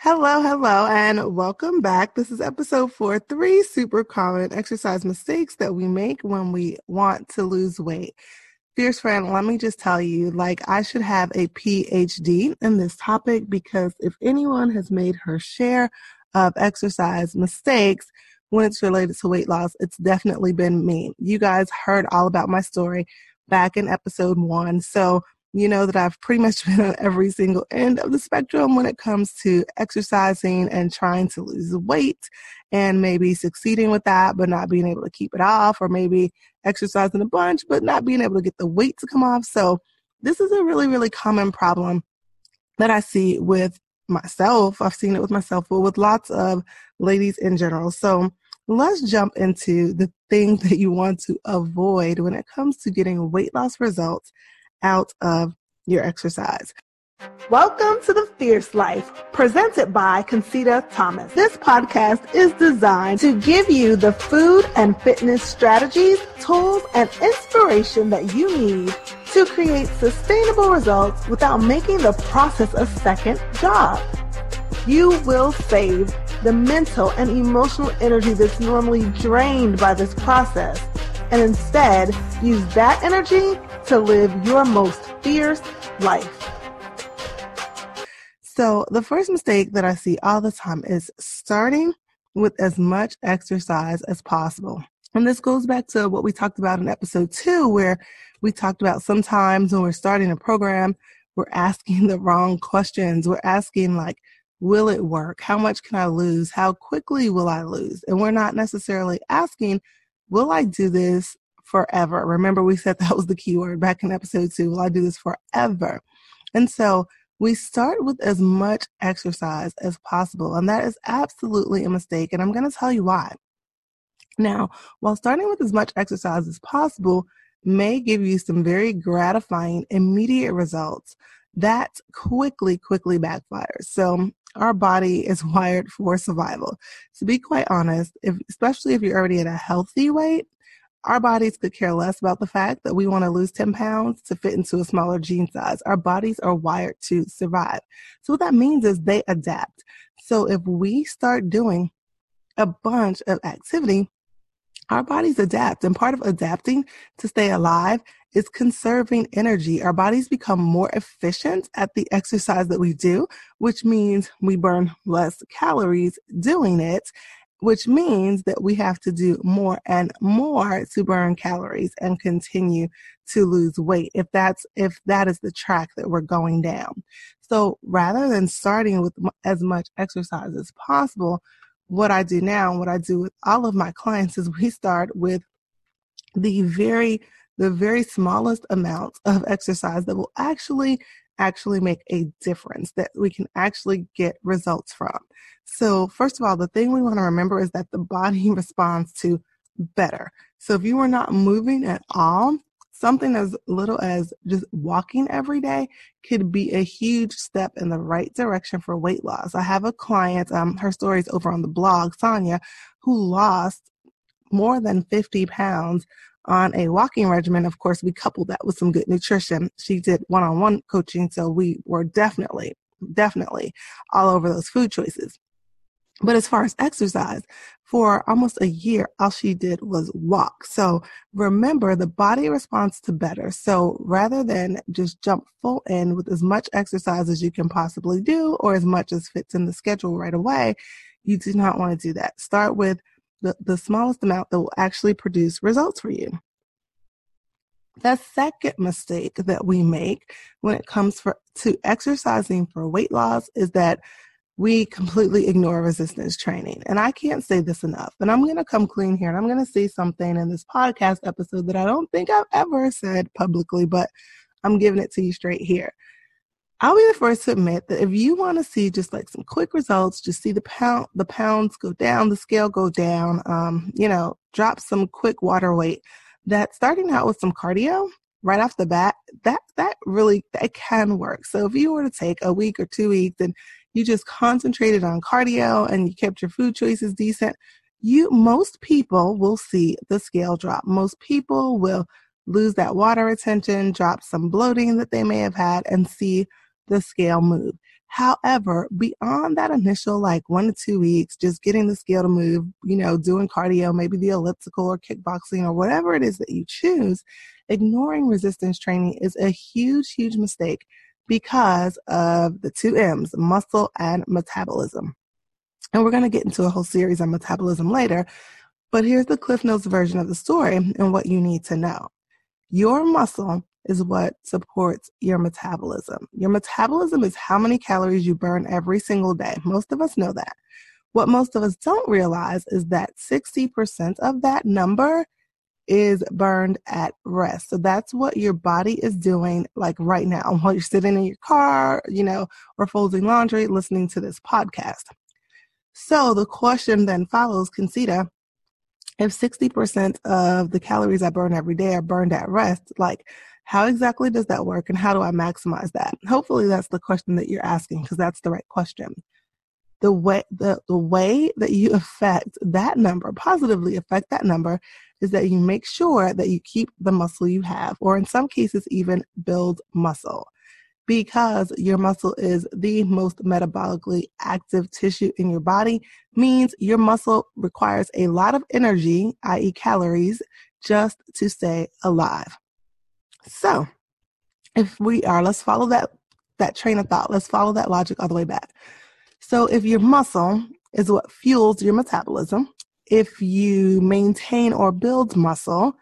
Hello, hello, and welcome back. This is episode four three super common exercise mistakes that we make when we want to lose weight. Fierce friend, let me just tell you, like, I should have a PhD in this topic because if anyone has made her share of exercise mistakes when it's related to weight loss, it's definitely been me. You guys heard all about my story back in episode one. So, you know that I've pretty much been on every single end of the spectrum when it comes to exercising and trying to lose weight and maybe succeeding with that, but not being able to keep it off, or maybe exercising a bunch, but not being able to get the weight to come off. So, this is a really, really common problem that I see with myself. I've seen it with myself, but with lots of ladies in general. So, let's jump into the things that you want to avoid when it comes to getting weight loss results out of your exercise. Welcome to the Fierce Life, presented by Concita Thomas. This podcast is designed to give you the food and fitness strategies, tools, and inspiration that you need to create sustainable results without making the process a second job. You will save the mental and emotional energy that's normally drained by this process and instead use that energy to live your most fierce life. So, the first mistake that I see all the time is starting with as much exercise as possible. And this goes back to what we talked about in episode two, where we talked about sometimes when we're starting a program, we're asking the wrong questions. We're asking, like, will it work? How much can I lose? How quickly will I lose? And we're not necessarily asking, will I do this forever? Remember, we said that was the key word back in episode two. Will I do this forever? And so we start with as much exercise as possible. And that is absolutely a mistake. And I'm going to tell you why. Now, while starting with as much exercise as possible may give you some very gratifying immediate results, that quickly, quickly backfires. So our body is wired for survival. To be quite honest, if, especially if you're already at a healthy weight, our bodies could care less about the fact that we want to lose 10 pounds to fit into a smaller jean size. Our bodies are wired to survive. So what that means is they adapt. So if we start doing a bunch of activity, our bodies adapt. And part of adapting to stay alive is conserving energy. Our bodies become more efficient at the exercise that we do, which means we burn less calories doing it, which means that we have to do more and more to burn calories and continue to lose weight if that's if that is the track that we're going down. So rather than starting with as much exercise as possible, what I do now and what I do with all of my clients is we start with the very the very smallest amounts of exercise that will actually actually make a difference that we can actually get results from. So, first of all, the thing we want to remember is that the body responds to better. So, if you are not moving at all, something as little as just walking every day could be a huge step in the right direction for weight loss. I have a client, um, her story is over on the blog, Sonia, who lost more than 50 pounds on a walking regimen. Of course, we coupled that with some good nutrition. She did one on one coaching, so we were definitely, definitely all over those food choices. But as far as exercise, for almost a year, all she did was walk. So remember, the body responds to better. So rather than just jump full in with as much exercise as you can possibly do or as much as fits in the schedule right away, you do not want to do that. Start with the, the smallest amount that will actually produce results for you. The second mistake that we make when it comes for, to exercising for weight loss is that we completely ignore resistance training. And I can't say this enough. And I'm going to come clean here and I'm going to say something in this podcast episode that I don't think I've ever said publicly, but I'm giving it to you straight here. I'll be the first to admit that if you want to see just like some quick results, just see the pound, the pounds go down, the scale go down, um, you know, drop some quick water weight, that starting out with some cardio right off the bat, that, that really, that can work. So if you were to take a week or two weeks and you just concentrated on cardio and you kept your food choices decent, you, most people will see the scale drop. Most people will lose that water retention, drop some bloating that they may have had and see the scale move. However, beyond that initial like one to two weeks, just getting the scale to move, you know, doing cardio, maybe the elliptical or kickboxing or whatever it is that you choose, ignoring resistance training is a huge, huge mistake because of the two M's, muscle and metabolism. And we're going to get into a whole series on metabolism later. But here's the Cliff Notes version of the story and what you need to know. Your muscle is what supports your metabolism. Your metabolism is how many calories you burn every single day. Most of us know that. What most of us don't realize is that 60% of that number is burned at rest. So that's what your body is doing like right now while you're sitting in your car, you know, or folding laundry, listening to this podcast. So the question then follows, Concita, if 60% of the calories I burn every day are burned at rest, like how exactly does that work and how do I maximize that? Hopefully that's the question that you're asking because that's the right question. The way the, the way that you affect that number, positively affect that number, is that you make sure that you keep the muscle you have, or in some cases even build muscle. Because your muscle is the most metabolically active tissue in your body, means your muscle requires a lot of energy, i.e., calories, just to stay alive. So, if we are, let's follow that that train of thought. Let's follow that logic all the way back. So, if your muscle is what fuels your metabolism, if you maintain or build muscle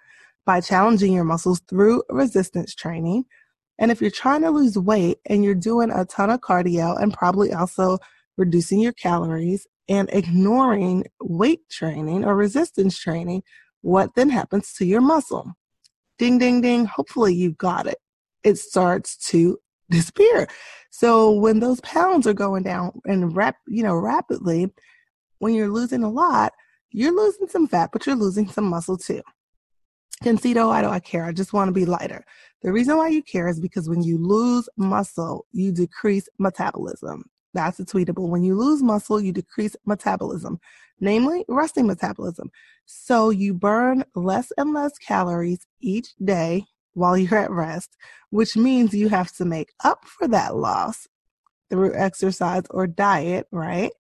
by challenging your muscles through resistance training, and if you're trying to lose weight and you're doing a ton of cardio and probably also reducing your calories and ignoring weight training or resistance training, what then happens to your muscle? Ding, ding, ding. Hopefully you got it. It starts to disappear. So when those pounds are going down and rap, you know, rapidly, when you're losing a lot, you're losing some fat, but you're losing some muscle too. Concita, why do I care? I just want to be lighter. The reason why you care is because when you lose muscle, you decrease metabolism. That's a tweetable. When you lose muscle, you decrease metabolism, namely resting metabolism. So you burn less and less calories each day while you're at rest, which means you have to make up for that loss through exercise or diet, right?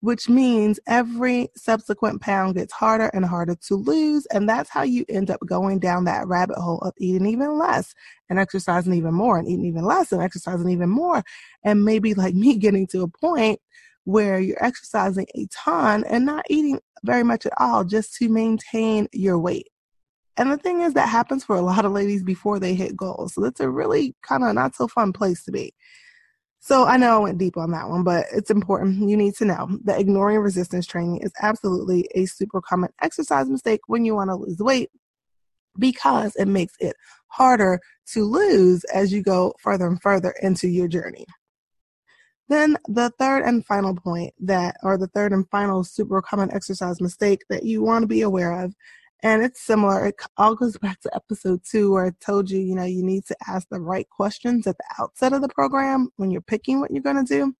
Which means every subsequent pound gets harder and harder to lose. And that's how you end up going down that rabbit hole of eating even less and exercising even more and eating even less and exercising even more. And maybe like me getting to a point where you're exercising a ton and not eating very much at all just to maintain your weight. And the thing is, that happens for a lot of ladies before they hit goals. So it's a really kind of not so fun place to be. So I know I went deep on that one, but it's important. You need to know that ignoring resistance training is absolutely a super common exercise mistake when you want to lose weight because it makes it harder to lose as you go further and further into your journey. Then the third and final point that, or the third and final super common exercise mistake that you want to be aware of, and it's similar, it all goes back to episode two where I told you, you know, you need to ask the right questions at the outset of the program when you're picking what you're going to do.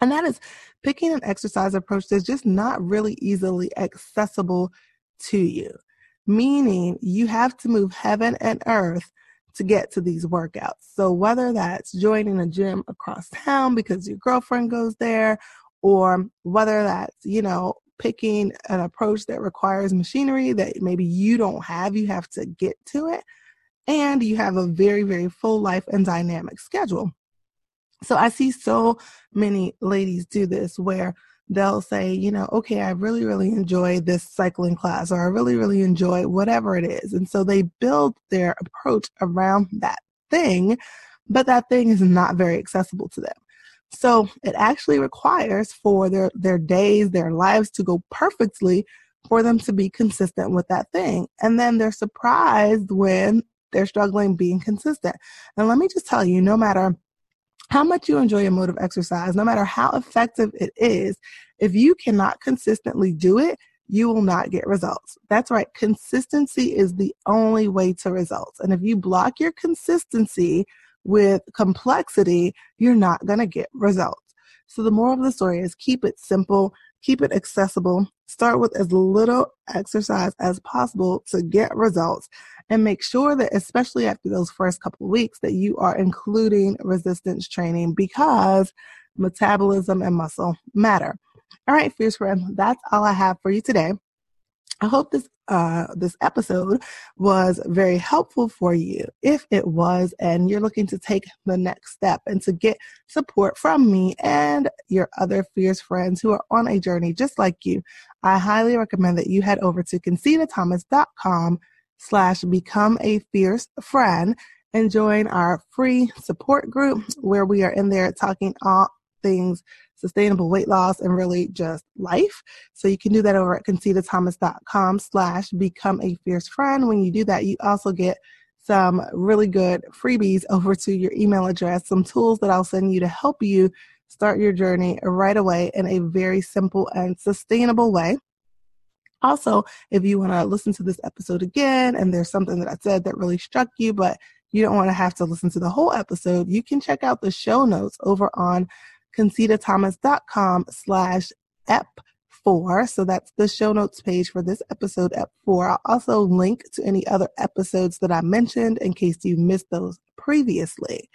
And that is picking an exercise approach that's just not really easily accessible to you, meaning you have to move heaven and earth to get to these workouts. So whether that's joining a gym across town because your girlfriend goes there, or whether that's, you know, picking an approach that requires machinery that maybe you don't have, you have to get to it, and you have a very, very full life and dynamic schedule. So I see so many ladies do this where they'll say, you know, okay, I really, really enjoy this cycling class, or I really, really enjoy whatever it is. And so they build their approach around that thing, but that thing is not very accessible to them. So it actually requires for their, their days, their lives to go perfectly for them to be consistent with that thing. And then they're surprised when they're struggling being consistent. And let me just tell you, no matter how much you enjoy a mode of exercise, no matter how effective it is, if you cannot consistently do it, you will not get results. That's right. Consistency is the only way to results. And if you block your consistency with complexity, you're not going to get results. So the moral of the story is keep it simple, keep it accessible, start with as little exercise as possible to get results and make sure that especially after those first couple of weeks that you are including resistance training because metabolism, and muscle matter. All right, fierce friend, that's all I have for you today. I hope this uh, this episode was very helpful for you. If it was, and you're looking to take the next step and to get support from me and your other fierce friends who are on a journey just like you, I highly recommend that you head over to concitathomas.com slash become a fierce friend and join our free support group where we are in there talking all things sustainable weight loss and really just life. So you can do that over at concitathomas.com slash become a fierce friend. When you do that, you also get some really good freebies over to your email address, some tools that I'll send you to help you start your journey right away in a very simple and sustainable way. Also, if you want to listen to this episode again and there's something that I said that really struck you, but you don't want to have to listen to the whole episode, you can check out the show notes over on concitathomas.com slash ep4. So that's the show notes page for this episode, ep4. I'll also link to any other episodes that I mentioned in case you missed those previously.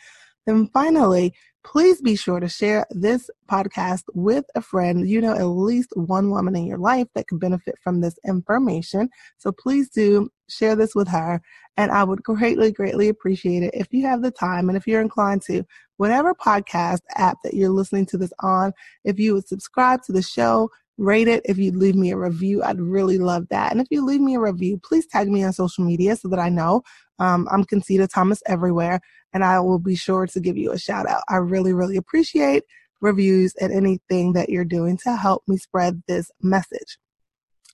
Then finally, please be sure to share this podcast with a friend. You know, at least one woman in your life that could benefit from this information. So please do share this with her. And I would greatly, greatly appreciate it if you have the time and if you're inclined to, whatever podcast app that you're listening to this on, if you would subscribe to the show, rate it. If you'd leave me a review, I'd really love that. And if you leave me a review, please tag me on social media so that I know. Um, I'm Concita Thomas everywhere, and I will be sure to give you a shout out. I really, really appreciate reviews and anything that you're doing to help me spread this message.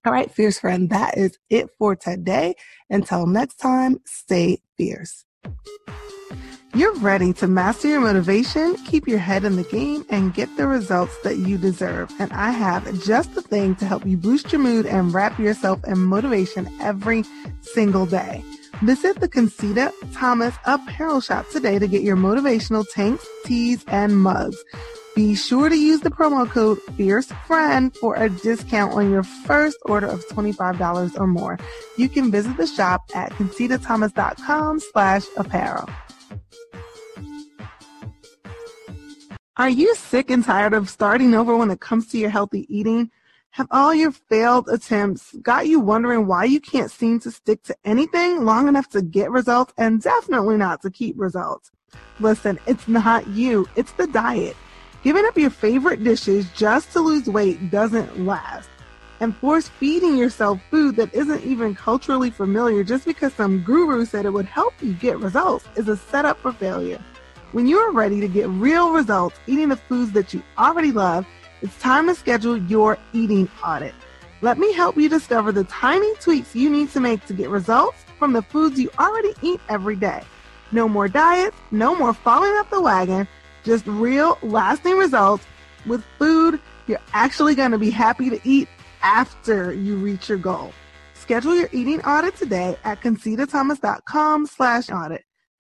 All right, fierce friend, that is it for today. Until next time, stay fierce. You're ready to master your motivation, keep your head in the game, and get the results that you deserve. And I have just the thing to help you boost your mood and wrap yourself in motivation every single day. Visit the Concita Thomas apparel shop today to get your motivational tanks, tees, and mugs. Be sure to use the promo code FierceFriend for a discount on your first order of $25 or more. You can visit the shop at concitathomas.com slash apparel. Are you sick and tired of starting over when it comes to your healthy eating? Have all your failed attempts got you wondering why you can't seem to stick to anything long enough to get results and definitely not to keep results? Listen, it's not you, it's the diet. Giving up your favorite dishes just to lose weight doesn't last. And force feeding yourself food that isn't even culturally familiar just because some guru said it would help you get results is a setup for failure. When you are ready to get real results eating the foods that you already love, it's time to schedule your eating audit. Let me help you discover the tiny tweaks you need to make to get results from the foods you already eat every day. No more diets, no more falling off the wagon, just real lasting results with food you're actually going to be happy to eat after you reach your goal. Schedule your eating audit today at concitathomas.com slash audit.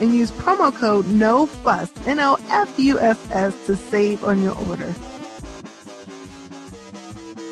and use promo code NOFUSS, N-O-F-U-S-S to save on your order.